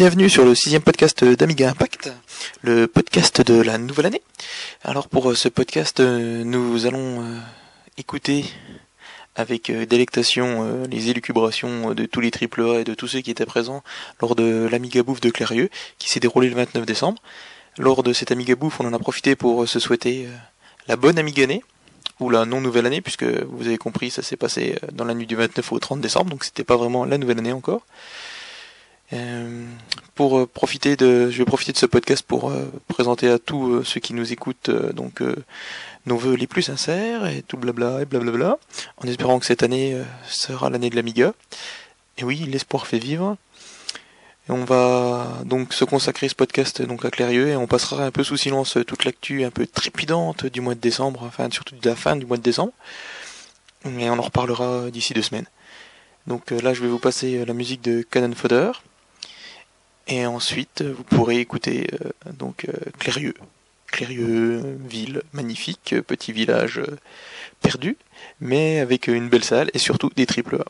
Bienvenue sur le sixième podcast d'Amiga Impact, le podcast de la nouvelle année. Alors pour euh, ce podcast, euh, nous allons euh, écouter avec délectation les élucubrations de tous les triple A et de tous ceux qui étaient présents lors de l'Amiga Bouffe de Clérieux, qui s'est déroulé le 29 décembre. Lors de cette Amiga Bouffe, on en a profité pour se souhaiter la bonne Amiga année, ou la non nouvelle année, puisque vous avez compris, ça s'est passé dans la nuit du 29 au 30 décembre, donc c'était pas vraiment la nouvelle année encore. Euh, pour euh, profiter de, je vais profiter de ce podcast pour euh, présenter à tous ceux qui nous écoutent donc nos voeux les plus sincères et tout blabla et blablabla, en espérant que cette année sera l'année de l'Amiga. Et oui, l'espoir fait vivre. On va donc se consacrer ce podcast donc à Clérieux et on passera un peu sous silence toute l'actu un peu trépidante du mois de décembre, enfin surtout de la fin du mois de décembre. Et on en reparlera d'ici deux semaines. Donc là, je vais vous passer la musique de Cannon Fodder. Et ensuite, vous pourrez écouter euh, donc euh, Clérieux. Clérieux, ville magnifique, petit village euh, perdu, mais avec une belle salle et surtout des triple A.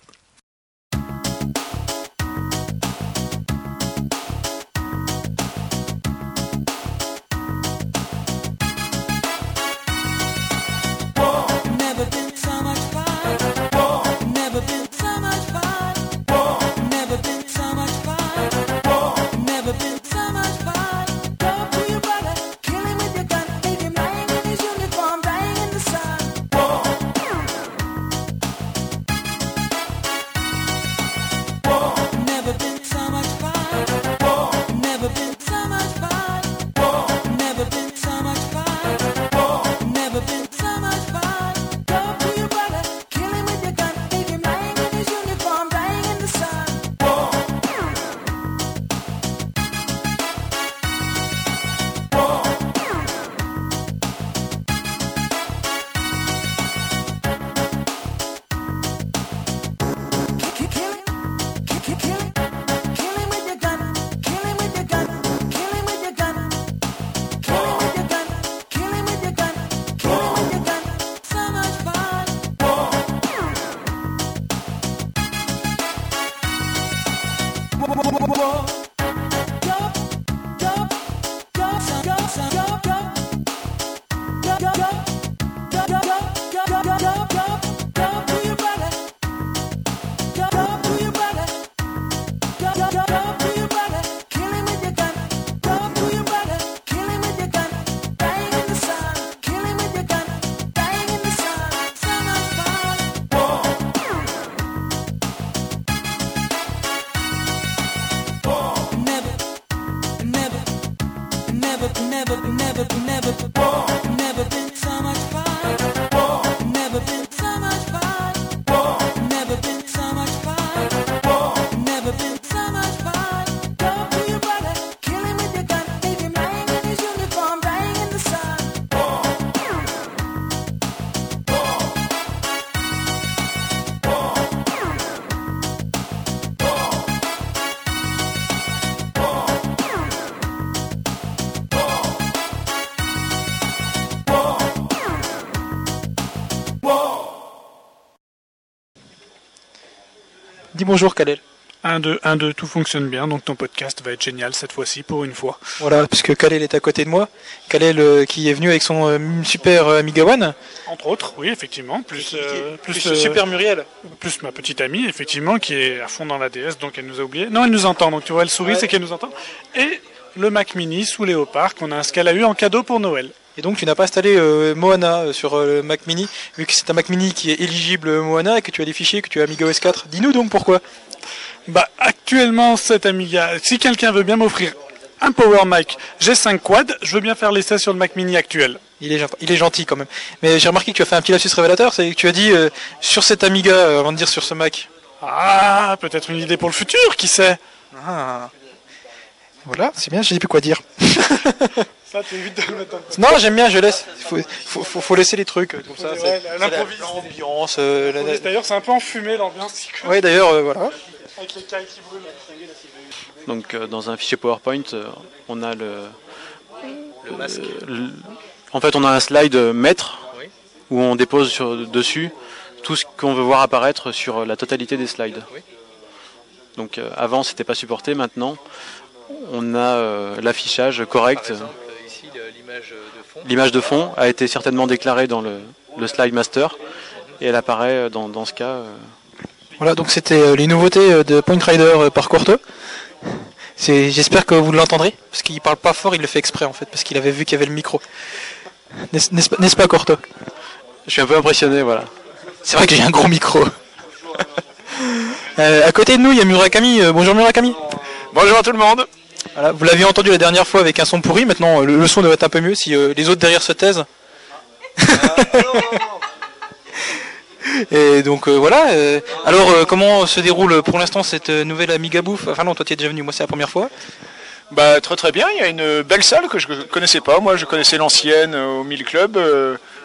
bonjour Kalel. 1, 2, 1, 2, tout fonctionne bien, donc ton podcast va être génial cette fois-ci pour une fois. Voilà, puisque Kalel est à côté de moi. Kalel euh, qui est venu avec son euh, super euh, Amiga One. Entre autres, oui, effectivement. Plus, plus, super Muriel. Plus ma petite amie, effectivement, qui est à fond dans la DS, donc elle nous a oublié. Non, elle nous entend, donc tu vois, elle sourit, c'est qu'elle nous entend. Et le Mac Mini sous Léopard, qu'on a, ce qu'elle a eu en cadeau pour Noël. Et donc tu n'as pas installé euh, Moana euh, sur euh, le Mac Mini, vu que c'est un Mac Mini qui est éligible Moana et que tu as des fichiers, que tu as Amiga OS 4. Dis-nous donc pourquoi. Bah actuellement cet Amiga, si quelqu'un veut bien m'offrir un Power Mac G5 Quad, je veux bien faire l'essai sur le Mac Mini actuel. Il est, il est gentil quand même. Mais j'ai remarqué que tu as fait un petit lapsus révélateur, c'est que tu as dit sur cet Amiga avant de dire sur ce Mac. Ah, peut-être une idée pour le futur, qui sait? Ah. Voilà, c'est bien, je sais plus quoi dire. Ça, tu évites de le mettre Non, j'aime bien, je laisse. Il faut, faut, faut, laisser les trucs comme ça. L'ambiance. Euh, d'ailleurs, c'est un peu enfumé l'ambiance. Oui, d'ailleurs, euh, voilà. Avec les cailles qui brûlent. Donc, euh, dans un fichier PowerPoint, on a le. Le masque. en fait, on a un slide maître où on dépose sur, dessus tout ce qu'on veut voir apparaître sur la totalité des slides. Donc, avant, c'était pas supporté. Maintenant, on a euh, l'affichage correct. Exemple, euh, l'image de fond. L'image de fond a été certainement déclarée dans le, le slide master et elle apparaît euh, dans, dans ce cas. euh, Voilà, donc c'était euh, les nouveautés de Point Rider par Courto. C'est, j'espère que vous l'entendrez, parce qu'il parle pas fort, il le fait exprès en fait, parce qu'il avait vu qu'il y avait le micro. N'est-ce, pas, pas Courto Je suis un peu impressionné, voilà. C'est vrai que j'ai un gros micro. Euh, à côté de nous, il y a Murakami. Euh, bonjour Murakami. Bonjour à tout le monde. Voilà, vous l'aviez entendu la dernière fois avec un son pourri, maintenant euh, le, le son doit être un peu mieux si euh, les autres derrière se taisent. Et donc euh, voilà. euh, alors euh, comment se déroule pour l'instant cette nouvelle Amiga Bouffe? Enfin non, toi tu es déjà venu, moi c'est la première fois. Bah très très bien, il y a une belle salle que je connaissais pas. Moi je connaissais l'ancienne au Mille Club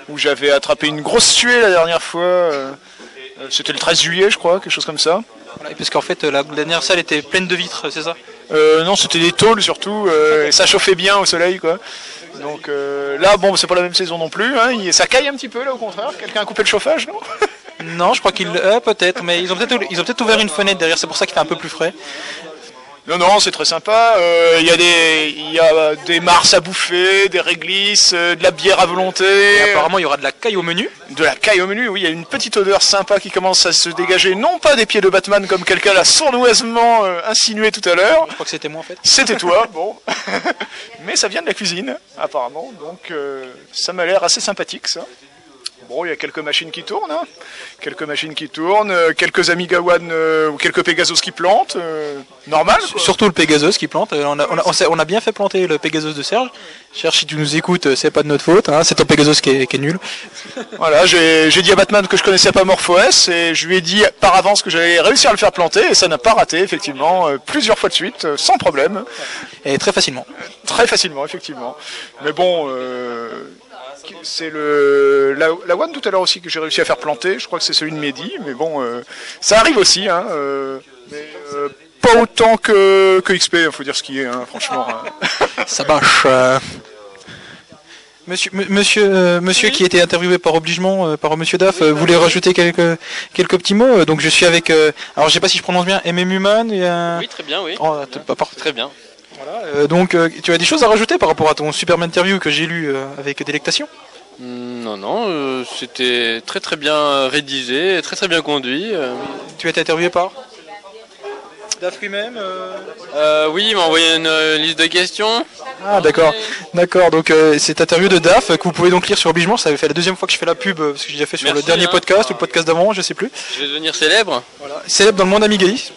où j'avais attrapé une grosse suée la dernière fois. C'était le 13 juillet je crois, quelque chose comme ça. Voilà, et parce qu'en fait la dernière salle était pleine de vitres, c'est ça? Non, c'était des tôles surtout, euh, et ça chauffait bien au soleil quoi. Donc euh, là bon c'est pas la même saison non plus, hein, ça caille un petit peu là au contraire. Quelqu'un a coupé le chauffage non? Non, je crois qu'ils euh, peut-être, mais ils ont peut-être ils ont peut-être ouvert une fenêtre derrière, c'est pour ça qu'il fait un peu plus frais. Non, non, c'est très sympa. Euh, Il y, a des- il y a des mars à bouffer, des réglisses, euh, de la bière à volonté. Et apparemment il y aura de la caille au menu. De la caille au menu, oui, il y a une petite odeur sympa qui commence à se dégager, non pas des pieds de Batman comme quelqu'un l'a sournoisement euh, insinué tout à l'heure. Je crois que c'était moi en fait. C'était toi, bon. Mais ça vient de la cuisine, apparemment, donc ça m'a l'air assez sympathique ça. Bon, il y a quelques machines qui tournent, hein. quelques machines qui tournent, euh, quelques Amiga One euh, ou quelques Pegasus qui plantent, euh, normal. quoi. Surtout le Pegasus qui plante. On a, on, a, on s'est- on a bien fait planter le Pegasus de Serge. Serge, si tu nous écoutes, c'est pas de notre faute. Hein. C'est ton Pegasus qui est, qui est nul. Voilà, j'ai dit à Batman que je connaissais pas MorphOS et je lui ai dit par avance que j'allais réussir à le faire planter et ça n'a pas raté effectivement plusieurs fois de suite sans problème, Et très facilement. très facilement effectivement. Mais bon, c'est le la, la One tout à l'heure aussi que j'ai réussi à faire planter. Je crois que c'est celui de Mehdi, mais bon, euh, ça arrive aussi. Hein, euh, mais euh, pas autant que que XP, il faut dire ce qui est, hein, franchement. hein. Ça bâche. euh. Monsieur, m- monsieur, euh, monsieur qui était interviewé par obligement euh, par Monsieur Daff, euh, voulait rajouter quelques quelques petits mots. Donc je suis avec, euh, alors je sais pas si je prononce bien, MM Human. Et, euh, Oui, très bien, oui. oh, t'es pas parfait. Très bien. Euh, donc euh, tu as des choses à rajouter par rapport à ton superbe interview que j'ai lu euh, avec délectation? Mm, Non, non, euh, c'était très très bien rédigé, très très bien conduit. euh. Tu as été interviewé par? Daff lui-même. Euh, oui, il m'a envoyé une liste de questions. Ah d'accord, d'accord. Donc euh, cette interview de DAF que vous pouvez donc lire sur Obligement, ça avait fait la deuxième fois que je fais la pub parce que j'ai déjà fait sur le dernier hein. podcast ou le podcast d'avant, je sais plus. Je vais devenir célèbre. Célèbre dans le monde amigaïsme.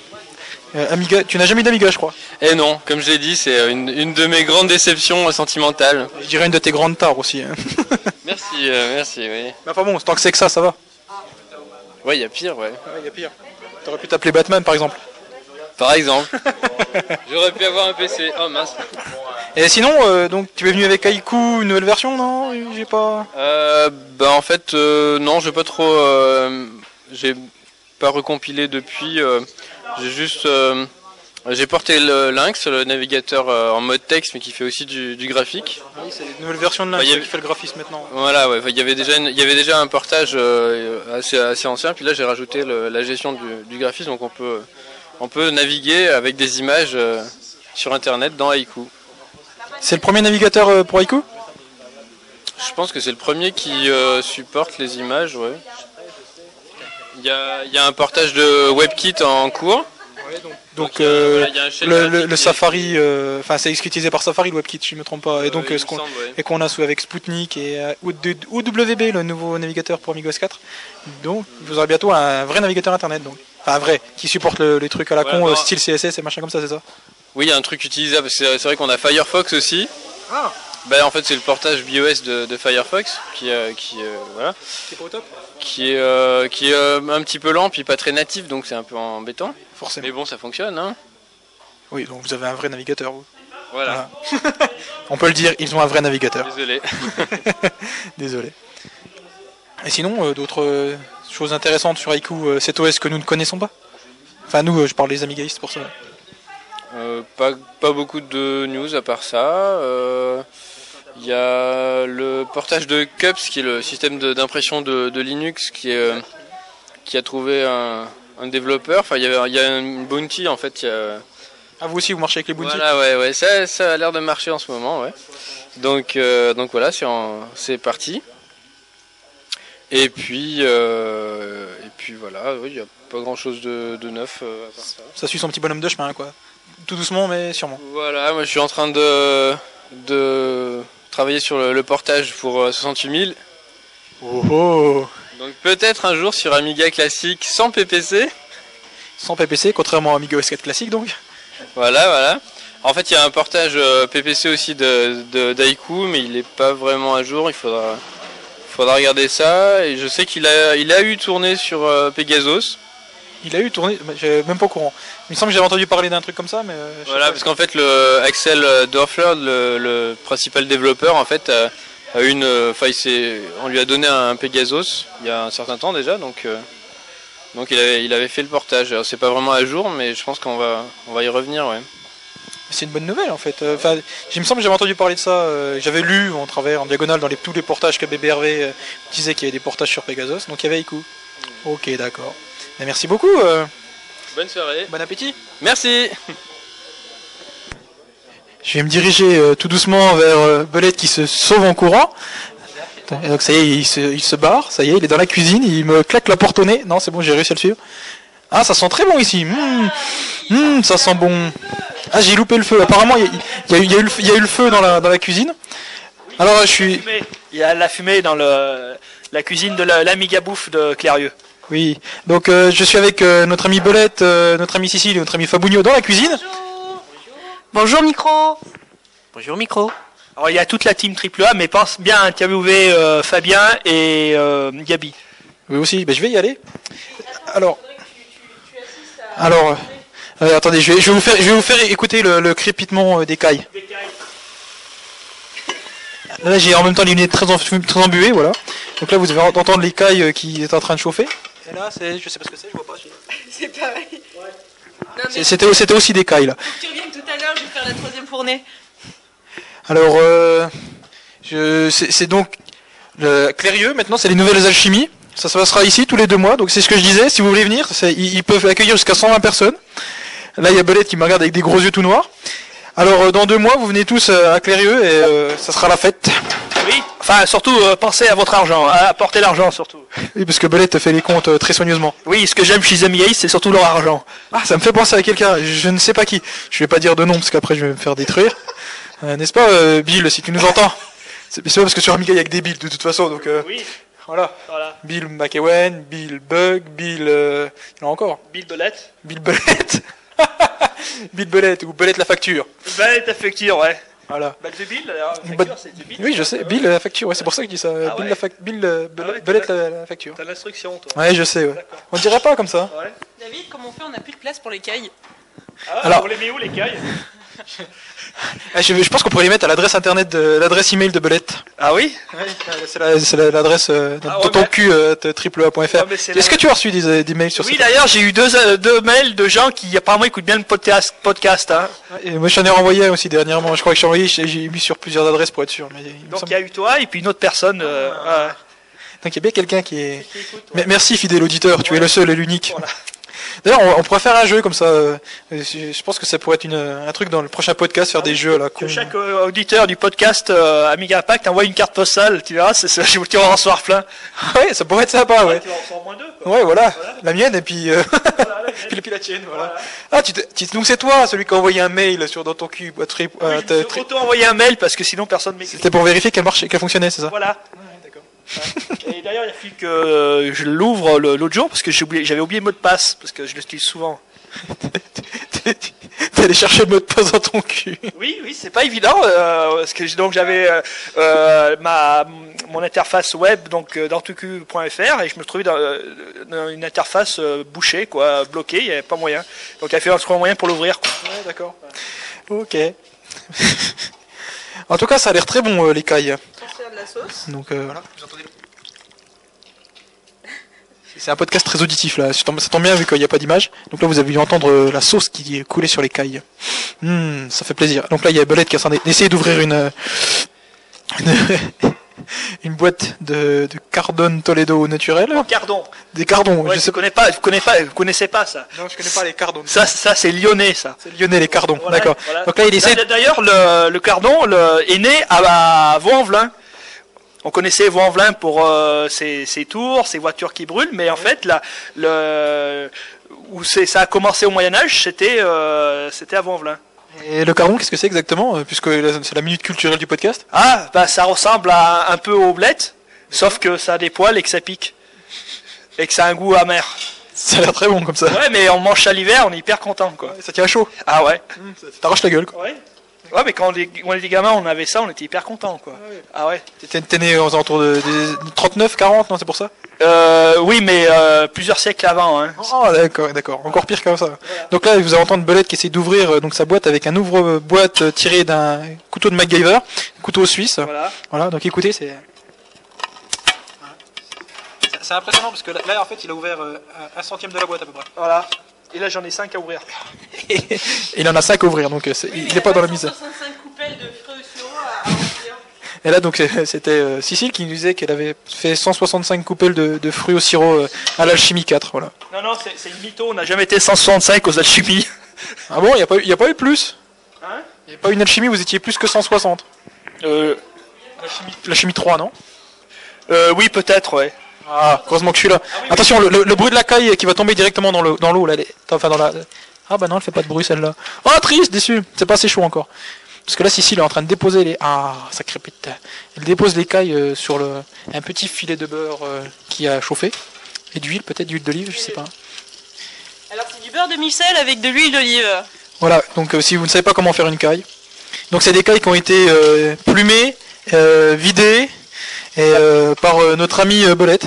Euh, Amiga, tu n'as jamais eu d'Amiga, je crois. Et non, comme je l'ai dit, c'est euh, une, une de mes grandes déceptions euh, sentimentales. Je dirais une de tes grandes tares aussi. hein. Merci, euh, merci, oui. Mais enfin bon, tant que c'est que ça, ça va. Ouais, il y a pire, ouais. Il y a pire. T'aurais pu t'appeler Batman par exemple. Par exemple. J'aurais pu avoir un PC. Oh mince. Et sinon, euh, donc tu es venu avec Haiku, une nouvelle version, non? J'ai pas. Euh, bah en fait, euh, non, j'ai pas trop... j'ai pas recompilé depuis. J'ai juste... euh, j'ai porté le Lynx, le navigateur euh, en mode texte, mais qui fait aussi du, du graphique. Oui, c'est une nouvelle version de Lynx il y a- qui fait le graphisme maintenant. Voilà, ouais, il y avait déjà, une- il y avait déjà un portage euh, assez, assez ancien, puis là j'ai rajouté le- la gestion du, du graphisme, donc on peut, on peut naviguer avec des images euh, sur Internet dans Haiku. C'est le premier navigateur euh, pour Haiku? Je pense que c'est le premier qui euh, supporte les images, ouais. Il y a, il y a un portage de WebKit en cours. Donc euh, voilà, le, Safari, euh, enfin c'est utilisé par Safari le WebKit, si je me trompe pas. Et donc Euh, euh, ce qu'on ouais. et qu'on a sous avec Spoutnik et euh, OWB, le nouveau navigateur pour AmigaOS 4. Donc vous aurez bientôt un vrai navigateur internet, donc enfin vrai qui supporte le- les trucs à la Voilà, con, bah, euh, style CSS et machin comme ça, c'est ça? Oui, il y a un truc utilisable. C'est c'est vrai qu'on a Firefox aussi. Ah. Bah, en fait, c'est le portage BIOS de, de Firefox qui, euh, qui, euh, voilà, C'est pas au top qui est, euh, qui est euh, un petit peu lent, puis pas très natif, donc c'est un peu embêtant. Forcément. Mais bon, ça fonctionne. Hein. Oui, donc vous avez un vrai navigateur. Vous. Voilà. On peut le dire, ils ont un vrai navigateur. Désolé. Désolé. Et sinon, euh, d'autres euh, choses intéressantes sur Haiku, euh, cet OS que nous ne connaissons pas? Enfin, nous, euh, je parle des amigaïstes pour ça. Euh, pas, pas beaucoup de news à part ça. Euh, Il y a le portage de Cups, qui est le système d'impression de, de Linux, qui, est, euh, qui a trouvé un, un développeur. Enfin, il y, a, il y a une bounty en fait. Il y a, Ah, vous aussi, vous marchez avec les bounty Voilà, ouais, ouais, ça, ça a l'air de marcher en ce moment, ouais. Donc, euh, donc voilà, c'est parti. Et puis, euh, et puis voilà, oui, il n'y a pas grand chose de, de neuf euh, à part ça. Ça suit son petit bonhomme de chemin, quoi. Tout doucement, mais sûrement. Voilà, moi je suis en train de, de travailler sur le, le portage pour euh, 68 000. Oh oh Donc peut-être un jour sur Amiga classique sans PPC. Sans PPC, contrairement à Amiga OS 4 classique, donc. Voilà, voilà. En fait, il y a un portage euh, PPC aussi de, de d'Aiku, mais il n'est pas vraiment à jour. Il faudra, faudra regarder ça. Et je sais qu'il a, il a eu tourné sur euh, Pegasus. Il a eu tourné, j'ai même pas au courant. Il me semble que j'avais entendu parler d'un truc comme ça, mais. euh, Voilà, parce qu'en fait, le Axel Dorfler, le, le principal développeur, en fait, a, a une, euh, enfin, on lui a donné un Pegasus il y a un certain temps déjà, donc, euh, donc il avait, il avait fait le portage. Alors, c'est pas vraiment à jour, mais je pense qu'on va, on va y revenir, ouais. C'est une bonne nouvelle en fait. Euh, Enfin, il me semble que j'avais entendu parler de ça. euh, j'avais lu en travers, en diagonale, dans les, tous les portages que BBRV euh, disait qu'il y avait des portages sur Pegasus. Donc il y avait Iku. Ok, d'accord. Merci beaucoup. euh, Bonne soirée. bon appétit. Merci. Je vais me diriger euh, tout doucement vers euh, Belette qui se sauve en courant. Et donc ça y est, il se, il se barre. Ça y est, il est dans la cuisine. Il me claque la porte au nez. Non, c'est bon, j'ai réussi à le suivre. Ah, ça sent très bon ici. Mmh. Mmh, ça sent bon. Ah, j'ai loupé le feu. Apparemment, il y, a- y eu- y le feu- il y a eu le feu dans la, dans la cuisine. Alors, je suis. Il y a la fumée dans le, la cuisine de la- l'Amiga Bouffe de Clérieux. Oui. Donc, euh, je suis avec euh, notre ami Belette, euh, notre ami Cécile et notre ami Fabugno dans la cuisine. Bonjour micro. Bonjour micro. Alors il y a toute la team AAA, mais pense bien à interviewer euh, Fabien et euh, Gabi. Oui aussi, ben, je vais y aller. Alors, alors, attendez, je vais, je vais vous faire, je vais vous faire écouter le, le crépitement euh, des cailles. Là, j'ai en même temps les lunettes très, en- très embuées, voilà. Donc là, vous allez entendre les cailles qui est en train de chauffer. Et là, c'est, je sais pas ce que c'est, je vois pas. j'ai- C'est pareil. Non, mais c'est- C'était, c'était aussi des cailles là. faut que tu reviennes tout à l'heure, je vais faire la troisième fournée. Alors, euh, je, c'est, c'est donc le Clérieux. Maintenant, c'est les nouvelles alchimies. Ça se passera ici tous les deux mois. Donc, c'est ce que je disais. Si vous voulez venir, c'est- ils, ils peuvent accueillir jusqu'à 120 personnes. Là, il y a Belette qui me regarde avec des gros yeux tout noirs. Alors, euh, dans deux mois, vous venez tous euh, à Clérieux et euh, ça sera la fête. Enfin surtout euh, pensez à votre argent, à apporter l'argent surtout. Oui, parce que Belette fait les comptes euh, très soigneusement. Oui, ce que j'aime chez Amiga, c'est surtout leur argent. Ah, ça me fait penser à quelqu'un. Je ne sais pas qui. Je vais pas dire de nom parce qu'après je vais me faire détruire. Euh, n'est-ce pas, euh, Bill, si tu nous entends C'est c'est pas parce que sur Amiga il y a que des Bill de toute façon. Donc euh, Oui. voilà. Voilà. Bill McEwen, Bill Bug, Bill. Euh, il y en a encore. Bill Belette. Bill Belette. Bill Belette ou Belette la facture. Belette la facture, ouais. Voilà. Bah, Bill, la facture, Bah, c'est Bill. Oui, je sais. Bill la facture. Ouais, c'est pour ça que je dis ça. Ah Bill ouais la fac- Bill euh, Bel- Ah ouais, Belette t'as la, la facture. T'as l'instruction, toi. Ouais, je sais. Ouais. D'accord. On dirait pas comme ça. Ouais. David, comment on fait On n'a plus de place pour les cailles. Ah, Alors- vous les met où les cailles? je, je pense qu'on pourrait les mettre à l'adresse internet, de l'adresse email de Belette. Ah oui C'est la- c'est la- l'adresse euh, Ah de ton mais- cul euh, triplea.fr. Est-ce la- que tu as reçu des, des mails sur Oui, d'ailleurs, j'ai eu deux, euh, deux mails de gens qui apparemment écoutent bien le podcast. podcast hein. Et moi, j'en ai renvoyé aussi dernièrement. Je crois que j'ai envoyé, j'ai j'ai mis sur plusieurs adresses pour être sûr. Mais il Donc il y a eu toi et puis une autre personne. euh, ouais. Donc il y a bien quelqu'un qui est. Merci fidèle auditeur, tu es le seul et l'unique. D'ailleurs, on, on pourrait faire un jeu comme ça. euh, Je pense que ça pourrait être une, un truc dans le prochain podcast, faire des jeux là. Que chaque euh, auditeur du podcast euh, Amiga Impact envoie une carte postale, tu verras, c'est, c'est, je tu vas en recevoir plein. Ouais, ça pourrait être sympa, ouais. Tu en moins deux. quoi. Ouais, voilà, la mienne et puis, euh, puis, puis la tienne, voilà. Ah, tu, donc c'est toi, celui qui a envoyé un mail sur dans ton cul. tri- Oui, je tri- auto-envoyé un mail parce que sinon personne m'écrit. C'était pour vérifier qu'elle marchait, qu'elle fonctionnait, c'est ça Voilà. Ouais. Et d'ailleurs, il a fallu que je l'ouvre l'autre jour parce que j'avais oublié le mot de passe parce que je l'utilise souvent. T'es allé chercher le mot de passe dans ton cul. Oui, oui, c'est pas évident euh, parce que donc j'avais euh, euh, ma mon interface web donc euh, dans tucu.fr et je me trouvais dans, dans une interface bouchée quoi, bloquée, il y avait pas moyen. Donc il a fallu trouver un moyen pour l'ouvrir. Ouais, d'accord. Ok. en tout cas, ça a l'air très bon, euh, les cailles. Transfert de la sauce. Donc euh, voilà, vous entendez. C'est un podcast très auditif là, ça tombe bien vu qu'il n'y a pas d'image. Donc là vous avez dû entendre euh, la sauce qui coulait sur les cailles. Hmm, ça fait plaisir. Donc là il y a Belette qui est en train d'essayer d'ouvrir une, une, une boîte de, de Cardone Toledo naturel. Cardon. Des cardons, Ouais, je sais connais pas, vous connaissez pas, vous connaissez pas ça. Non, je connais pas les cardons. Ça, ça c'est lyonnais, ça. C'est lyonnais, les cardons, Voilà, d'accord. voilà. Donc là, il essaie... D'ailleurs, le, le cardon le, est né à, à Vaux-en-Velin. On connaissait Vaux-en-Velin pour euh, ses, ses tours, ses voitures qui brûlent, mais en fait, là, le, où ça a commencé au Moyen Âge, c'était euh, c'était à Vaux-en-Velin. Et le cardon, qu'est-ce que c'est exactement euh, Puisque c'est la minute culturelle du podcast. Ah, bah ça ressemble à, un peu aux blettes, sauf que ça a des poils et que ça pique. Et que ça a un goût amer. Ça a l'air très bon comme ça. Ouais, mais on mange ça l'hiver, on est hyper content, quoi. Ça tient à chaud. Ah ouais. Ça t'arrache la gueule, quoi. Ouais. Ouais, mais quand on, était gamins, on avait ça, on était hyper content, quoi. Ah ouais. T'es t'es né aux alentours de, des 39, 40, non, c'est pour ça Euh, oui, mais euh, plusieurs siècles avant. Hein. Oh, d'accord, d'accord. Encore pire que ça. Donc là, vous allez entendre Belette qui essaie d'ouvrir euh, donc sa boîte avec un ouvre-boîte euh, tiré d'un couteau de MacGyver, couteau suisse. Voilà. Voilà, donc écoutez, c'est. C'est impressionnant parce que là, là, en fait, il a ouvert un centième de la boîte à peu près. Voilà. Et là, j'en ai 5 à ouvrir. Et il en a 5 à ouvrir, donc c'est- il n'est pas dans la misère. 65 coupelles de fruits au sirop à à remplir. Et là, donc, c'était euh, Cécile qui nous disait qu'elle avait fait 165 coupelles de, de fruits au sirop euh, à l'alchimie 4. Voilà. Non, non, c'est une mytho, on n'a jamais été 165 aux alchimies. Ah bon, il n'y a, pas eu- y a pas eu plus? Hein? Il n'y a pas eu une alchimie, vous étiez plus que 160. Euh, L'alchimie 3, non? Euh, oui, peut-être, ouais. Ah, heureusement que je suis là. Attention, le, le- le bruit de la caille qui va tomber directement dans l'eau, dans l'eau là. elle est- Enfin, dans la. Ah bah non, elle fait pas de bruit celle-là. Oh, triste, déçu. C'est pas assez chaud encore. Parce que là, Cécile est en train de déposer les. Ah, ça crépite. Elle dépose les cailles euh, sur le un petit filet de beurre euh, qui a chauffé et d'huile, peut-être d'huile d'olive, je sais pas. Alors c'est du beurre de micelle avec de l'huile d'olive. Voilà. Donc euh, si vous ne savez pas comment faire une caille, donc c'est des cailles qui ont été euh, plumées, euh, vidées et, euh, par notre ami Belette.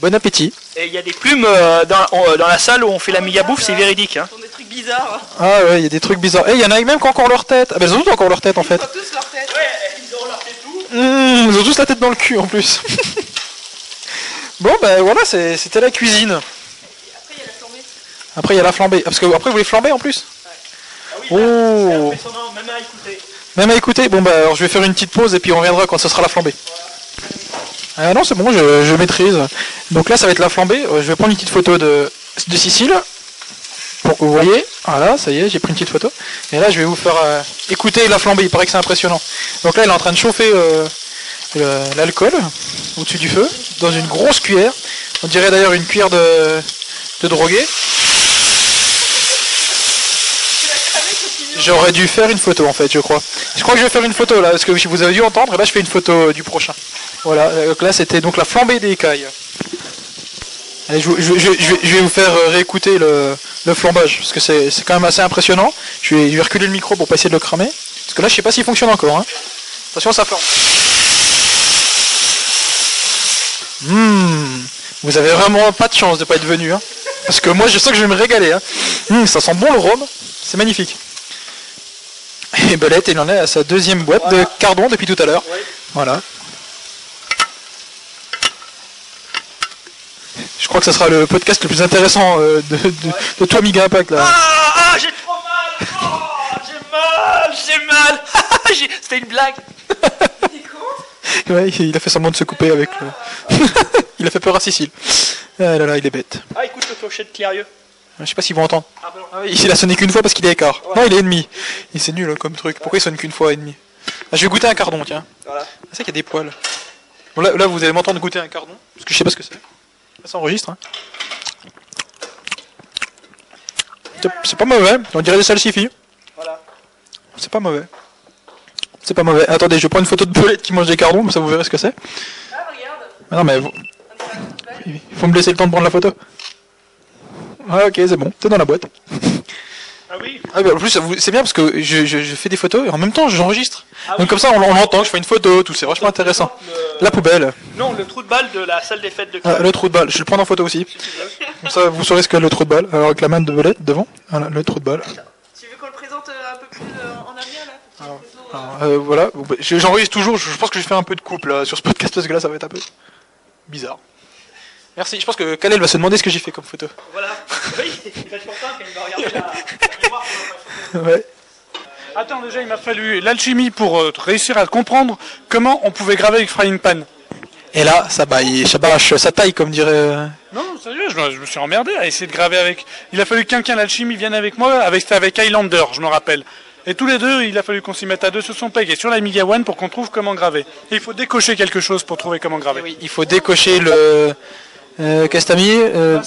Bon appétit. Et il y a des plumes euh, dans, en- dans la salle où on fait la méga bouffe, c'est véridique. Hein. Ce sont des trucs bizarres. Ah ouais, il y a des trucs bizarres. Et il y en a même qui ont encore leur tête. Ah bah ils ont tous encore leur tête en fait. Ils ont tous leur tête. Mmh, ils ont tous la tête dans le cul en plus. bon bah voilà, c'est- c'était la cuisine. Après il y a la flambée. Après il y a la flambée. Ah, parce que après vous voulez flamber en plus? Ah oui, Oh. c'est impressionnant, même à écouter. Même à écouter. Bon bah alors je vais faire une petite pause et puis on reviendra quand ce sera la flambée. Ah non c'est bon, je, je maîtrise. Donc là ça va être la flambée. Euh, Je vais prendre une petite photo de, de Sicile. Pour que vous voyez. Voilà, ça y est, j'ai pris une petite photo. Et là je vais vous faire euh, écouter la flambée, il paraît que c'est impressionnant. Donc là elle est en train de chauffer euh, l'alcool au-dessus du feu, dans une grosse cuillère. On dirait d'ailleurs une cuillère de, de drogué. J'aurais dû faire une photo en fait, je crois. Je crois que je vais faire une photo là, parce que vous avez dû entendre, et là je fais une photo euh, du prochain. Voilà, donc là c'était donc la flambée des écailles. Allez, je, vais, vous faire euh, réécouter le, flambage, parce que c'est quand même assez impressionnant. Je vais, reculer le micro pour pas essayer de le cramer. Parce que là je sais pas s'il fonctionne encore. Hein. Attention, ça flambe. Hmm, vous avez vraiment pas de chance de pas être venu. Hein. Parce que moi je sens que je vais me régaler. Hein. Hmm, ça sent bon le rhum, c'est magnifique. Et Belette, il en est à sa deuxième boîte de cardon depuis tout à l'heure. Voilà. Je crois que ce sera le podcast le plus intéressant euh, de, de, de tout Amiga Impact là. Ah, ah, j'ai trop mal oh, J'ai mal, j'ai mal C'était une blague Ouais, il a fait semblant de se couper avec le... il a fait peur à Cécile. Ah là là, il est bête. Ah, écoute le clocher de Clérieux. Je sais pas s'ils vont entendre. Ah. Ah oui, il a sonné qu'une fois parce qu'il est écart. Non, il est ennemi. Et c'est nul hein, comme truc. Pourquoi il sonne qu'une fois et demi ah, Je vais goûter un cardon, tiens. Voilà. Ah, C'est qu'il y a des poils. Bon, là, là, vous allez m'entendre goûter un cardon. Parce que je sais pas ce que c'est. Ça enregistre. Hein. C'est- pas mauvais. On dirait des salsifis. Voilà. C'est pas mauvais. C'est pas mauvais. Attendez, je prends une photo de Belette qui mange des cardons, comme ça vous verrez ce que c'est. Ah regarde. Ah non, mais vous- il faut me laisser le temps de prendre la photo. Ah ok, c'est bon, t'es dans la boîte. Ah oui Ah, bah, en plus, vous- c'est bien parce que je, je- je fais des photos et en même temps j'enregistre. Ah Donc oui. comme ça on, on l'entend, je fais une photo, tout, c'est vachement intéressant. Le- La poubelle, Non, le trou de balle de la salle des fêtes de Ah, le trou de balle, je vais le prendre en photo aussi. Comme ça vous saurez ce qu'est le trou de balle. Alors avec la main de Belette devant, voilà, le trou de balle. Tu veux qu'on le présente euh, un peu plus euh, en arrière là euh, Alors, euh, voilà, j'enregistre toujours, je pense que je faire un peu de coupe là sur ce podcast parce que là ça va être un peu bizarre. Merci. Je pense que Kalel va se demander ce que j'ai fait comme photo. Voilà. Oui, il va être content quand il va regarder la. Ouais. Attends, déjà, il m'a fallu l'alchimie pour euh, réussir à comprendre comment on pouvait graver avec frying pan? Et là, ça baille, ça bâche, ça taille, comme dirait. euh, Non, sérieux, je me, je me suis emmerdé à essayer de graver avec. Il a fallu que quelqu'un l'alchimie vienne avec moi, avec c'était avec Highlander, je me rappelle. Et tous les deux, il a fallu qu'on s'y mette à deux sur son peg et sur la Amiga One pour qu'on trouve comment graver. Et il faut décocher quelque chose pour trouver comment graver. Oui, il faut décocher le. Euh, Qu'est-ce que t'as mis Euh,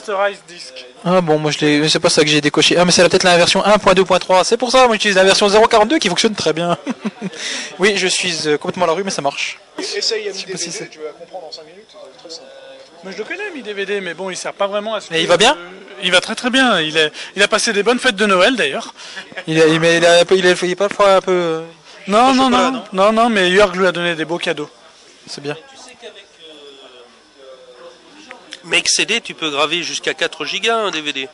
Disk. Ah bon, moi je l'ai. C'est pas ça que j'ai décoché. Ah, mais c'est peut-être la version 1.2.3. C'est pour ça, moi j'utilise la version 0.42 qui fonctionne très bien. oui, je suis euh, complètement à la rue, mais ça marche. Essaye pas si tu vas comprendre en 5 minutes. très simple. Mais je le connais, mi DVD, mais bon, il sert pas vraiment à ce que- il va bien? Euh, Il va très très bien. Il, est, il a passé des bonnes fêtes de Noël d'ailleurs. Il a, il, mais il a, un peu- il a, il est pas fois un peu. euh, Non, non, non, non, non, mais Jörg lui a donné des beaux cadeaux. C'est bien. Make CD, tu peux graver jusqu'à 4 gigas un DVD.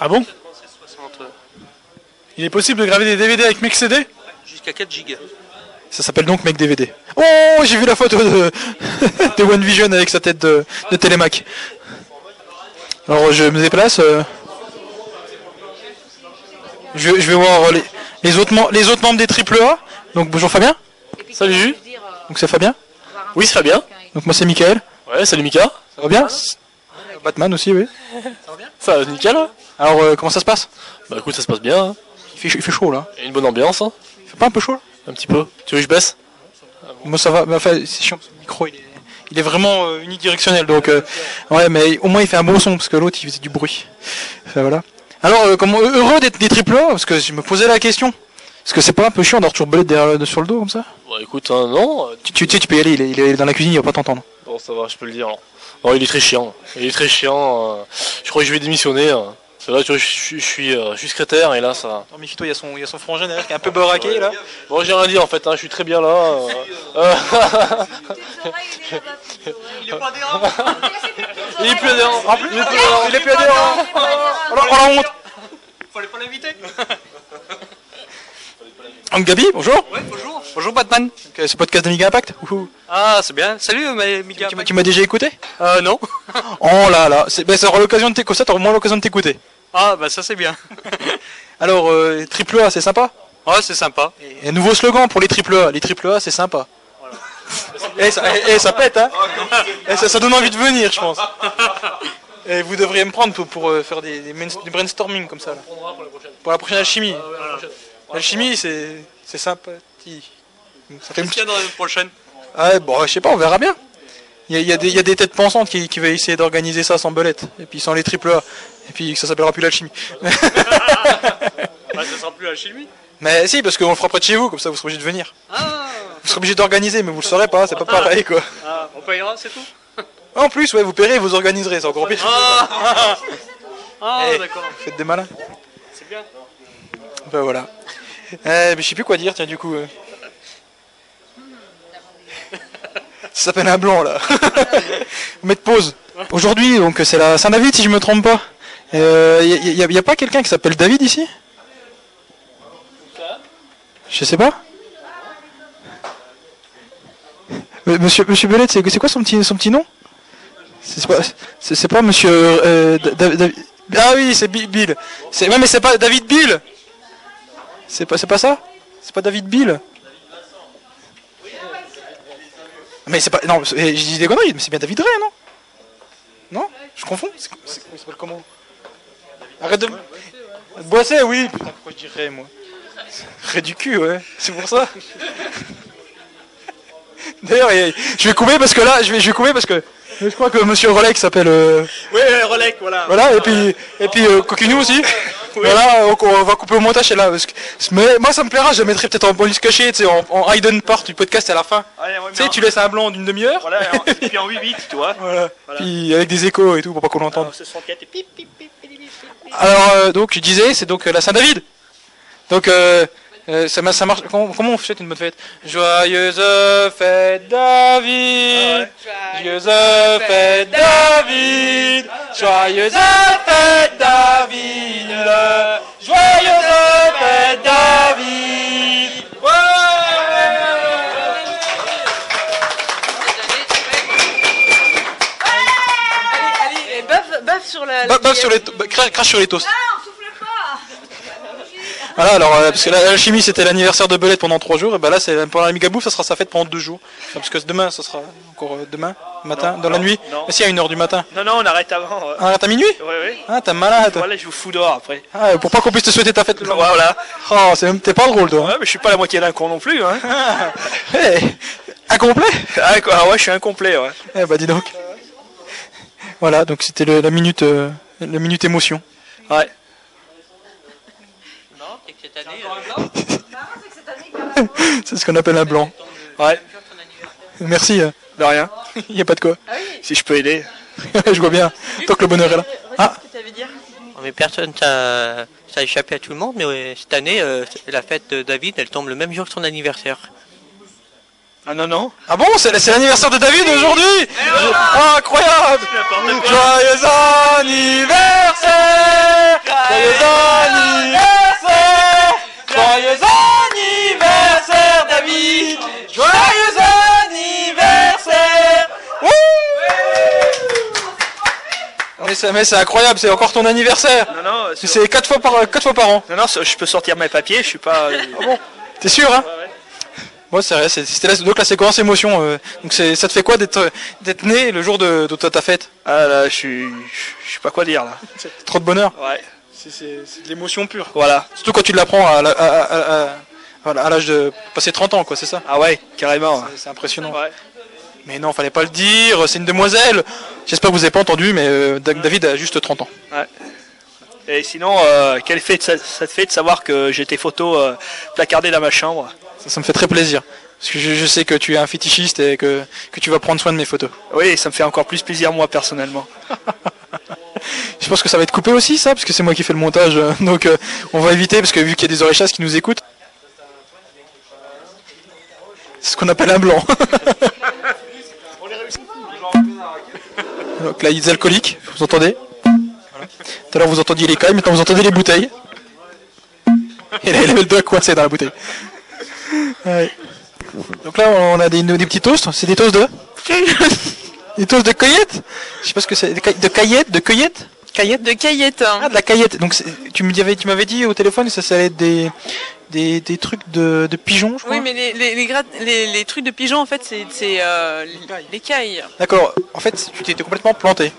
Ah bon? 60, Il est possible de graver des DVD avec Mec CD Jusqu'à 4 gigas. Ça s'appelle donc Mec DVD. Oh, j'ai vu la photo de, de One Vision avec sa tête de, de Télémac. Alors je me déplace. euh, Je, je vais voir les, les, autres, mem- les autres membres des AAA. Donc bonjour Fabien. Salut. Donc c'est Fabien. Oui, ça va bien. Donc moi c'est Michael. Ouais, salut Mika. Ça va bien Batman aussi, oui. Ça va nickel. hein Alors euh, comment ça se passe? Bah écoute, ça se passe bien. hein. il fait, il fait chaud là. Il y a une bonne ambiance. Hein. Il fait pas un peu chaud là? Un petit peu. Tu veux que je baisse? Moi ça va, mais enfin c'est chiant, ce micro il est, il est vraiment euh, unidirectionnel donc euh, ouais mais au moins il fait un bon son parce que l'autre il faisait du bruit. Enfin, voilà. Alors euh, comment heureux d'être des triple A parce que je me posais la question. Parce que c'est pas un peu chiant d'avoir toujours derrière le- sur le dos comme ça? Bon écoute, hein, non. euh, tu, tu, tu sais, tu peux y aller, il est, il est dans la cuisine, il va pas t'entendre. Bon, ça va, je peux le dire. Non, il est très chiant. Il est très chiant. euh, Je crois que je vais démissionner. hein. C'est là, tu vois, je, suis- je suis, euh, je suis secrétaire et là, ça. Non, Mikito, il y a son, il y a son frangin derrière qui est un peu baraqué là. Bon, j'ai rien dit en fait. Hein, je suis très bien là. euh, Il est pas adhérent. il est plus adhérent. Il est plus adhérent. Il est plus adhérent. Oh oh, la honte. Fallait pas l'inviter. Donc Gabi, bonjour. Ouais, bonjour. Bonjour Batman. Euh, ce podcast d'Amiga Impact. Ouhou. Ah, c'est bien. Salut, euh, Mika. Tu, m'as- tu m'as déjà écouté Euh, non. Oh là là, c'est, ben, ça aura l'occasion de t'écouter, ça au moins l'occasion de t'écouter. Ah, bah ça c'est bien. Alors, euh, triple A, c'est sympa Ouais, c'est sympa. Et un nouveau slogan pour les triple A. Les triple A, c'est sympa. Eh, ça, ça pète, hein Eh, ça, ça donne envie de venir, je pense. Et vous devriez me prendre pour, pour, euh, faire des, des, main- du brainstorming comme ça. Là. Pour la prochaine alchimie. L'alchimie, c'est, c'est sympathique. Ça fait une Qu'est-ce qu'il y a dans la prochaine Ah, ouais, bon, je sais pas, on verra bien. Il y a, il y a des, il y a des têtes pensantes qui, qui veulent essayer d'organiser ça sans belette. Et puis sans les triple A. Et puis ça s'appellera plus l'alchimie. Bah, ça sera plus la chimie. Mais si, parce qu'on le fera près de chez vous, comme ça vous serez obligé de venir. Ah, Vous serez obligé d'organiser, mais vous le saurez pas, c'est pas pareil quoi. ah, on payera, c'est tout En plus, ouais, vous paierez, vous organiserez, c'est encore pire. Ah, ah Eh. d'accord. Faites des malins. C'est bien. Ben voilà. Euh, je sais plus quoi dire, tiens, du coup. euh. Ça s'appelle un blanc là. Mettre pause. Aujourd'hui, donc c'est la Saint-David si je me trompe pas. Il euh, y, a- pas quelqu'un qui s'appelle David ici? Je sais pas. Monsieur Monsieur Belette, c'est quoi son petit son petit nom? C'est pas pas Monsieur euh, Da- Da- Da- Ah oui, c'est Bi- Bill. Ouais, mais c'est pas David Bill. C'est pas c'est pas ça? C'est pas David Bill? Mais c'est pas non, eh, je dis des conneries, mais c'est bien David Ray, non? Non? Je confonds C'est- comment? Arrête de Boisset, oui. Putain, pourquoi je moi? Ray du cul, ouais. C'est pour ça. D'ailleurs, je vais couper parce que là, je vais, je vais couper parce que je crois que Monsieur Rolex s'appelle. euh, Oui, Rolec, voilà. voilà, et puis, et puis euh, Coquinou aussi. Voilà, on va couper au montage là. Parce que, mais moi ça me plaira, je mettrai peut-être en bonus caché, tu sais, en, en hidden part du podcast à la fin. Allez, ouais, Tu sais, tu laisses un blanc d'une demi-heure. Voilà, et puis en 8 bits, tu vois. Voilà. Voilà. Puis avec des échos et tout pour pas qu'on l'entende. Alors, ce 64 et pip, pip, pip, pip, pip, pip. Alors, euh, donc, je disais, c'est donc euh, la Saint-David. Donc, euh, euh, ça, ma- ça marche. Comment, comment on souhaite une bonne fête? Joyeuse fête David. Joyeuse fête David. Joyeuse fête David. Joyeuse fête David. Ouais. Sur la. Ba- bave sur les to- ba- cra- crache sur les toasts. Voilà, alors, euh, parce que la, la chimie c'était l'anniversaire de Belette pendant 3 jours, et bah là, c'est pendant la Migabouffe, ça sera sa fête pendant 2 jours. Enfin, parce que demain, ça sera encore euh, demain, matin, dans la non, nuit. non. Mais si, à 1h du matin. Non, non, on arrête avant. ouais. Ah, t'as minuit Ouais, ouais. Ah, t'es malade. Voilà, je vous fous dehors après. Ah, pour pas qu'on puisse te souhaiter ta fête le lendemain. Voilà. Oh, c'est même, t'es pas drôle, toi. Ouais, mais je suis pas la moitié d'un con non plus. Hein. Hey, incomplet ah, quoi, ah ouais, je suis incomplet. Ouais. Eh bah dis donc. Voilà, donc c'était le- la minute, euh, la minute émotion. Ouais. C'est que cette année. c'est ce qu'on appelle un blanc. Ouais. Merci. euh, De rien. Il y a pas de quoi. Si je peux aider. Je vois bien. Tant que le bonheur est là. Ah, Mais personne, ça, ça a échappé à tout le monde, mais cette année, euh, la fête de David, elle tombe le même jour que son anniversaire. Ah non, non. ah bon, c'est c'est l'anniversaire de David aujourd'hui Ah, Incroyable Joyeux anniversaire Joyeux anniversaire Joyeux anniversaire David Joyeux anniversaire Wouh mais c'est, mais c'est incroyable, c'est encore ton anniversaire Non, non. C'est- C'est 4 fois par, quatre fois par an Non, non, je peux sortir mes papiers. Je suis pas. euh, Ah bon T'es sûr, hein Bon, c'est vrai, c'est- c'était la, donc la séquence émotion. euh, donc c'est, ça te fait quoi d'être, d'être né le jour de, de ta fête? Ah là, je suis. Je sais pas quoi dire là. C'est trop de bonheur. Ouais. C'est, de l'émotion pure. Voilà. Surtout quand tu l'apprends à, la- à, à- à- l'âge de passer 30 ans, quoi, c'est ça? Ah ouais, carrément. C'est, impressionnant. Ouais. Mais non, fallait pas le dire, c'est une demoiselle. J'espère que vous avez pas entendu, mais euh, Da- David a juste 30 ans. Et sinon, euh, quel fait ça, ça te fait de savoir que j'ai tes photos euh, placardées dans ma chambre? Ça, ça me fait très plaisir. Parce que je, je sais que tu es un fétichiste et que, que tu vas prendre soin de mes photos. Oui, ça me fait encore plus plaisir moi personnellement. Je pense que ça va être coupé aussi, ça, parce que c'est moi qui fais le montage. euh, Donc euh, on va éviter, parce que vu qu'il y a des oreilles chasses qui nous écoutent. C'est ce qu'on appelle un blanc. Donc là, il y a des alcooliques, vous entendez. Tout à l'heure, vous entendiez les cailles, maintenant vous entendez les bouteilles. Et là, il avait le doigt coincé dans la bouteille. Ouais. Donc là, on a des, des petits toasts. C'est des toasts de Des toasts de cueillette Je sais pas ce que c'est. De ca- de caillette De cueillette Caillette De caillette. Ah, de la caillette. Donc c'est- tu me disais, tu m'avais dit au téléphone que ça, ça allait être des, des, des trucs de, de pigeons, je crois. Oui, mais les, les, les, grat- les, les trucs de pigeons, en fait, c'est c'est, euh. D'accord. En fait, tu t'étais complètement planté.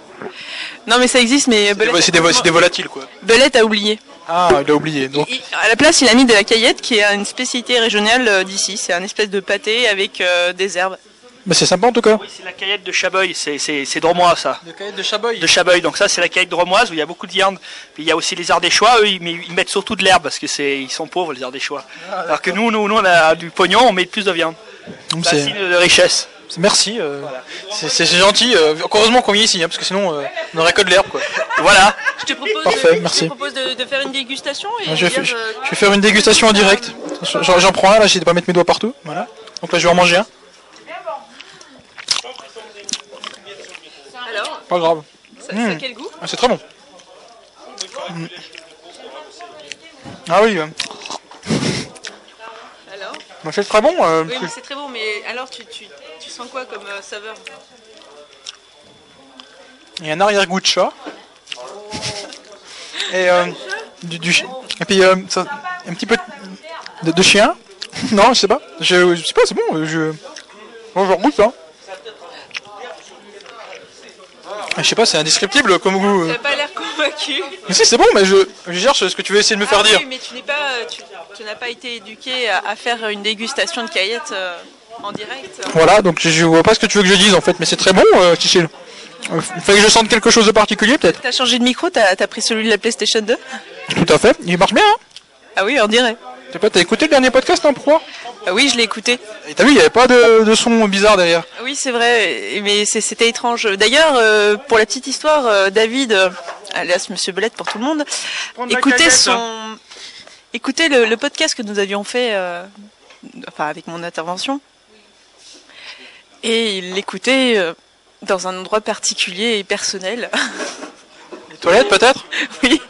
Non, mais ça existe, mais C'est des, Belette, c'est des vo- c'est des volatiles, quoi. Belette a oublié. Ah, il a oublié. Donc, Il- à la place, il a mis de la caillette, qui est une spécialité régionale euh, d'ici. C'est un espèce de pâté avec euh, des herbes. Mais c'est sympa en tout cas. Oui, c'est la caillette de Chaboy, c'est c'est c'est dromois ça. De caillette de chaboy. De Chaboy, donc ça c'est la caillette dromoise où il y a beaucoup de viande. Puis il y a aussi les ardéchois, eux ils, mais ils mettent surtout de l'herbe parce que c'est ils sont pauvres les ardéchois. Alors que nous, nous, nous on a du pognon, on met plus de viande. Donc, C'est un signe de richesse. merci. euh, c'est- c'est c'est gentil. euh, heureusement qu'on est ici, hein, parce que sinon, euh, on aurait que de l'herbe, quoi. Voilà. Je te propose, Parfait, je merci. te propose de, de faire une dégustation et Je vais, dire, euh, je vais faire une dégustation en direct. J'en j'en prends un, là, j'ai de pas mettre mes doigts partout. Voilà. Donc là, je vais en manger un. Alors, Pas grave. ça, ça Mm. a quel goût Ah, c'est très bon. Mm. Ah oui, Alors bah, c'est très bon. euh, Oui, c'est très bon, mais alors tu, tu, tu sens quoi comme euh, saveur Il y a un arrière-goût de chat. Et, euh, du, et puis euh, ça- un petit peu de, de chien. Non, je sais pas. Je, je sais pas, c'est bon. Je, bon, je regoute hein. Ah, Je sais pas, c'est indescriptible comme goût. T'as pas l'air convaincu. Mais si, c'est bon, mais je, je cherche ce que tu veux essayer de me faire Ah dire. Oui, mais tu n'es pas, tu, tu n'as pas été éduqué à, à faire une dégustation de caillettes euh, en direct. Voilà, donc je, je vois pas ce que tu veux que je dise en fait, mais c'est très bon, euh, Chichil. Euh, Il fallait que je sente quelque chose de particulier peut-être. T'as changé de micro, t'as as pris celui de la PlayStation 2 Tout à fait, il marche bien, hein Ah oui, on dirait. Sais pas, t'as écouté le dernier podcast, non, pourquoi? Ah oui, je l'ai écouté. Et t'as vu, il y avait pas de, de son bizarre derrière. Oui, c'est vrai, mais c'est- c'était étrange. D'ailleurs, euh, pour la petite histoire, euh, David, euh, alias Monsieur Belette pour tout le monde, Prendre la écoutez son, hein. écoutez le, le podcast que nous avions fait, euh, enfin avec mon intervention, et il l'écoutait euh, dans un endroit particulier et personnel. Les toilettes peut-être? Oui,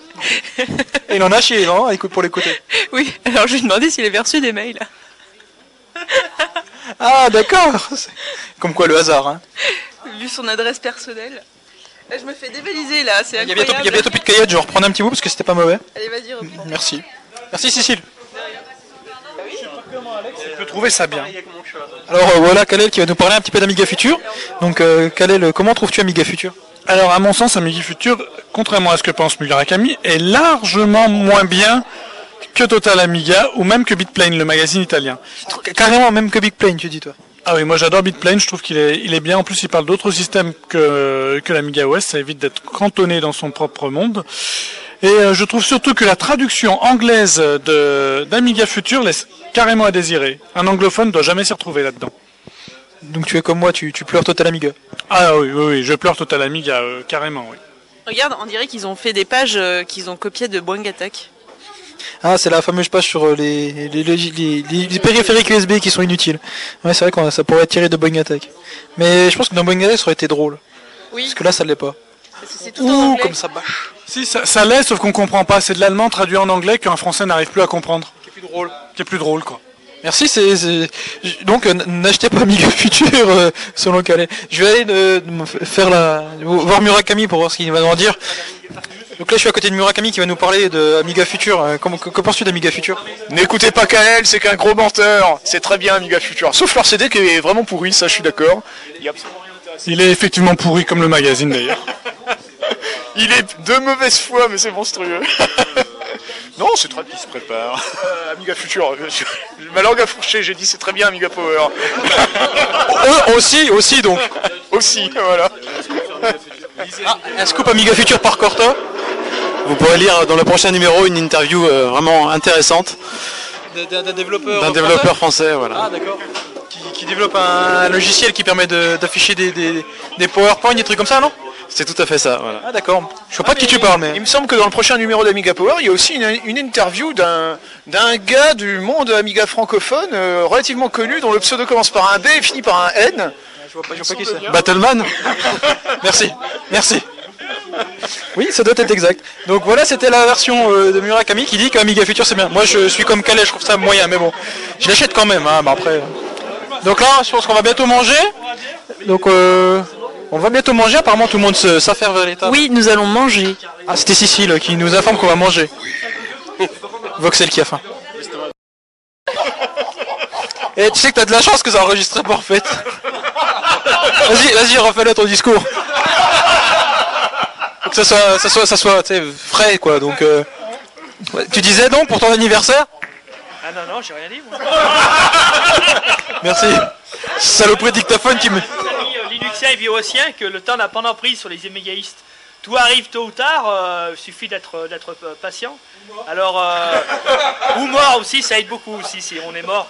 Et il en a chié, non Écoute pour l'écouter. oui. Alors je lui ai demandé s'il avait reçu des mails. Ah d'accord Comme quoi le hasard, hein. Vu son adresse personnelle. Là, je me fais dévaliser là, c'est Il y, a incroyable. bientôt, il y a bientôt plus de caillettes, je vais reprendre un petit bout parce que c'était pas mauvais. Allez, vas-y, reprends. Merci. Merci Cécile. Je peux trouver ça bien. Alors euh, voilà Kalel qui va nous parler un petit peu d'Amiga Future. Donc euh, Kalel, euh, comment trouves-tu Amiga Future? Alors, à mon sens, Amiga Future, contrairement à ce que pense Murakami, est largement moins bien que Total Amiga ou même que Bitplane, le magazine italien. Carrément même que Big Plane tu dis toi. Ah oui, moi j'adore Bitplane, je trouve qu'il est, il est bien. En plus, il parle d'autres systèmes que, que l'Amiga OS, ça évite d'être cantonné dans son propre monde. Et euh, je trouve surtout que la traduction anglaise de, d'Amiga Future laisse carrément à désirer. Un anglophone ne doit jamais s'y retrouver là-dedans. Donc tu es comme moi, tu, tu pleures Total Amiga. Ah oui, oui, oui, je pleure Total Amiga, euh, carrément, oui. Regarde, on dirait qu'ils ont fait des pages euh, qu'ils ont copiées de Boing Attack. Ah c'est la fameuse page sur euh, les, les, les, les- les- les périphériques USB qui sont inutiles. Ouais c'est vrai que ça pourrait être tiré de Boeing Attack. Mais je pense que dans Boeing Attack ça aurait été drôle. Oui. Parce que là ça l'est pas. C'est tout Ouh comme ça bâche. Si, ça, ça l'est, sauf qu'on comprend pas. C'est de l'allemand traduit en anglais qu'un français n'arrive plus à comprendre. C'est plus drôle. Qui est plus drôle, quoi. Merci, c'est donc euh, n'achetez pas Amiga Future euh, selon Calais. Je vais aller de, de me f- faire la voir Murakami pour voir ce qu'il va en dire. Donc là, je suis à côté de Murakami qui va nous parler de Amiga Future. Euh, comment- que, que penses-tu d'Amiga Future N'écoutez pas Kael, c'est qu'un gros menteur. C'est très bien Amiga Future. Sauf leur CD qui est vraiment pourri, ça je suis d'accord. Il y a absolument rien d'intéressant. Il est effectivement pourri comme le magazine d'ailleurs. Il est de mauvaise foi, mais c'est monstrueux. non, c'est très bien, il se prépare. Euh, Amiga Future, euh, ma langue a fourché, j'ai dit c'est très bien Amiga Power. Eux aussi, aussi donc. Aussi, voilà. Ah, un scoop Amiga Future par Corta. Vous pourrez lire dans le prochain numéro une interview euh, vraiment intéressante D'un développeur. d'un développeur français. Voilà. Ah d'accord. Qui, qui développe un logiciel qui permet de- d'afficher des, des, des PowerPoint, des trucs comme ça, non? C'est tout à fait ça. Voilà. Ah d'accord. Je sais pas de qui tu parles, mais. Il me semble que dans le prochain numéro d'Amiga Power, il y a aussi une, une interview d'un d'un gars du monde Amiga francophone euh, relativement connu dont le pseudo commence par un B et finit par un N. Je vois pas, je vois pas qui c'est. Battleman Merci, merci. Oui, ça doit être exact. Donc voilà, c'était la version euh, de Murakami qui dit qu'Amiga Future c'est bien. Moi je suis comme Calais, je trouve ça moyen, mais bon, je l'achète quand même. Hein, bah après. Donc là, je pense qu'on va bientôt manger. Donc euh, on va bientôt manger. Apparemment tout le monde s'affaire vers l'état. Oui, nous allons manger. Ah, c'était Cécile qui nous informe qu'on va manger. Voxel qui a faim. Et tu sais que t'as de la chance que ça enregistre pas en fait. Vas-y, vas-y, refais-le ton discours. Faut que ça soit, ça soit, ça frais quoi. Donc, euh, tu disais donc pour ton anniversaire? Ah non, non, j'ai rien dit, moi. Merci. Saloperie dictaphone qui me. amis euh, Linuxiens et Virusien que le temps n'a pas d'emprise sur les émégaïstes. Tout arrive tôt ou tard, euh, suffit d'être d'être euh, patient. Alors, euh, ou mort aussi, ça aide beaucoup aussi si on est mort.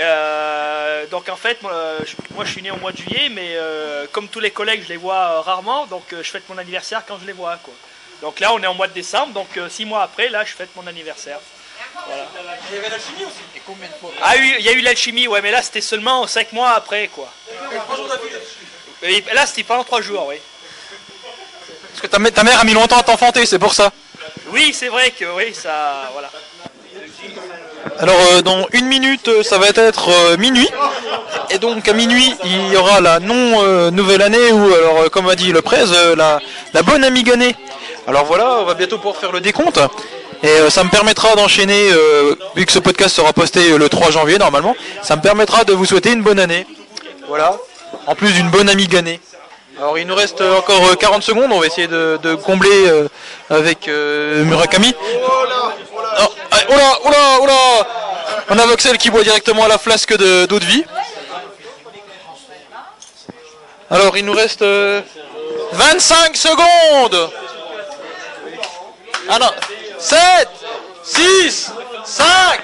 Euh, donc en fait, moi euh, je, moi, je suis né au mois de juillet, mais euh, comme tous les collègues, je les vois euh, rarement, donc euh, je fête mon anniversaire quand je les vois. Quoi. Donc là, on est en mois de décembre, donc euh, six mois après, là, je fête mon anniversaire. Voilà. Ah oui, il y a eu l'alchimie, ouais, mais là, c'était seulement cinq mois après, quoi. Et là, c'était pendant trois jours, oui. Parce que ta, mè- ta mère a mis longtemps à t'enfanter, c'est pour ça. Oui, c'est vrai que oui, ça, voilà. Alors euh, dans une minute, euh, ça va être euh, minuit. Et donc à minuit, il y aura la non euh, nouvelle année ou alors euh, comme a dit le presse, euh, la, la bonne amigannée. Alors voilà, on va bientôt pouvoir faire le décompte. Et euh, ça me permettra d'enchaîner, euh, vu que ce podcast sera posté euh, le 3 janvier normalement, ça me permettra de vous souhaiter une bonne année. Voilà. En plus d'une bonne amigannée. Alors il nous reste encore euh, 40 secondes, on va essayer de, combler avec Murakami. Oh, ah, oh là, oh oh là On a Voxel qui boit directement à la flasque de- d'eau de, vie. Alors il nous reste euh, 25 secondes Ah non 7 6 5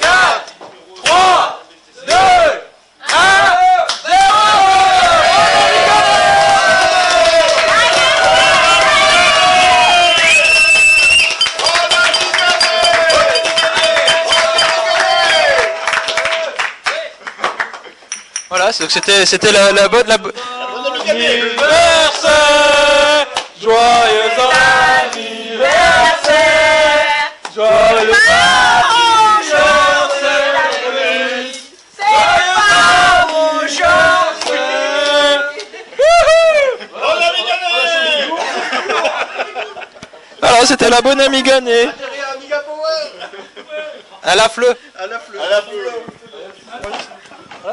4 3 2 1 Voilà, c'est- donc c'était c'était la, la bonne la bo- anniversaire Joyeux anniversaire. Joyeux anniversaire Oh, c'était la bonne Amiga née. À fleu. À la fleu.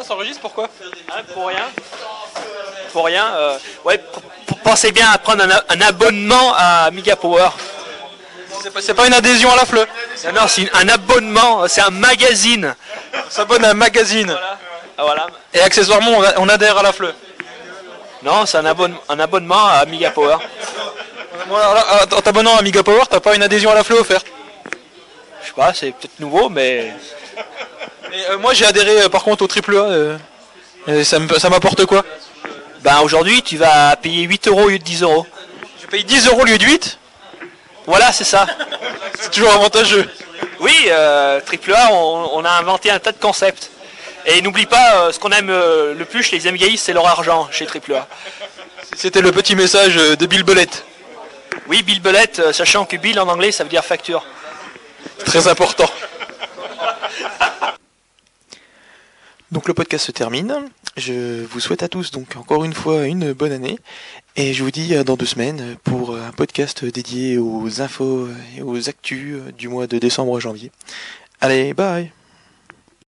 Enregistre pourquoi Hein, pour rien. Pour rien. euh, ouais, pensez bien à prendre un, un abonnement à Amiga Power. C'est pas, une adhésion à la fleu. Non, non, c'est un abonnement, c'est un magazine. On s'abonne à un magazine. Ah, voilà. Et accessoirement, on, adhère à la fleu. Non, c'est un, abonne- un abonnement à Amiga Power. Voilà, ah, en t'abonnant à Amiga Power, t'as pas une adhésion à la fleu offerte? Je sais pas, c'est peut-être nouveau, mais Et, euh, moi, j'ai adhéré euh, par contre au triple A. euh, ça m'apporte quoi? Ben aujourd'hui tu vas payer 8 euros au lieu de 10 euros. Je paye 10 euros au lieu de 8 Voilà, c'est ça. C'est toujours avantageux. Oui, euh, AAA, on, on a inventé un tas de concepts. Et n'oublie pas, euh, ce qu'on aime euh, le plus chez les amigaïstes, c'est leur argent chez AAA. C'était le petit message euh, de Bill Belette. Oui, Bill Belette, euh, sachant que Bill en anglais, ça veut dire facture. Très important. Donc le podcast se termine. Je vous souhaite à tous donc encore une fois une bonne année. Et je vous dis à dans deux semaines pour un podcast dédié aux infos et aux actus du mois de décembre à janvier. Allez, bye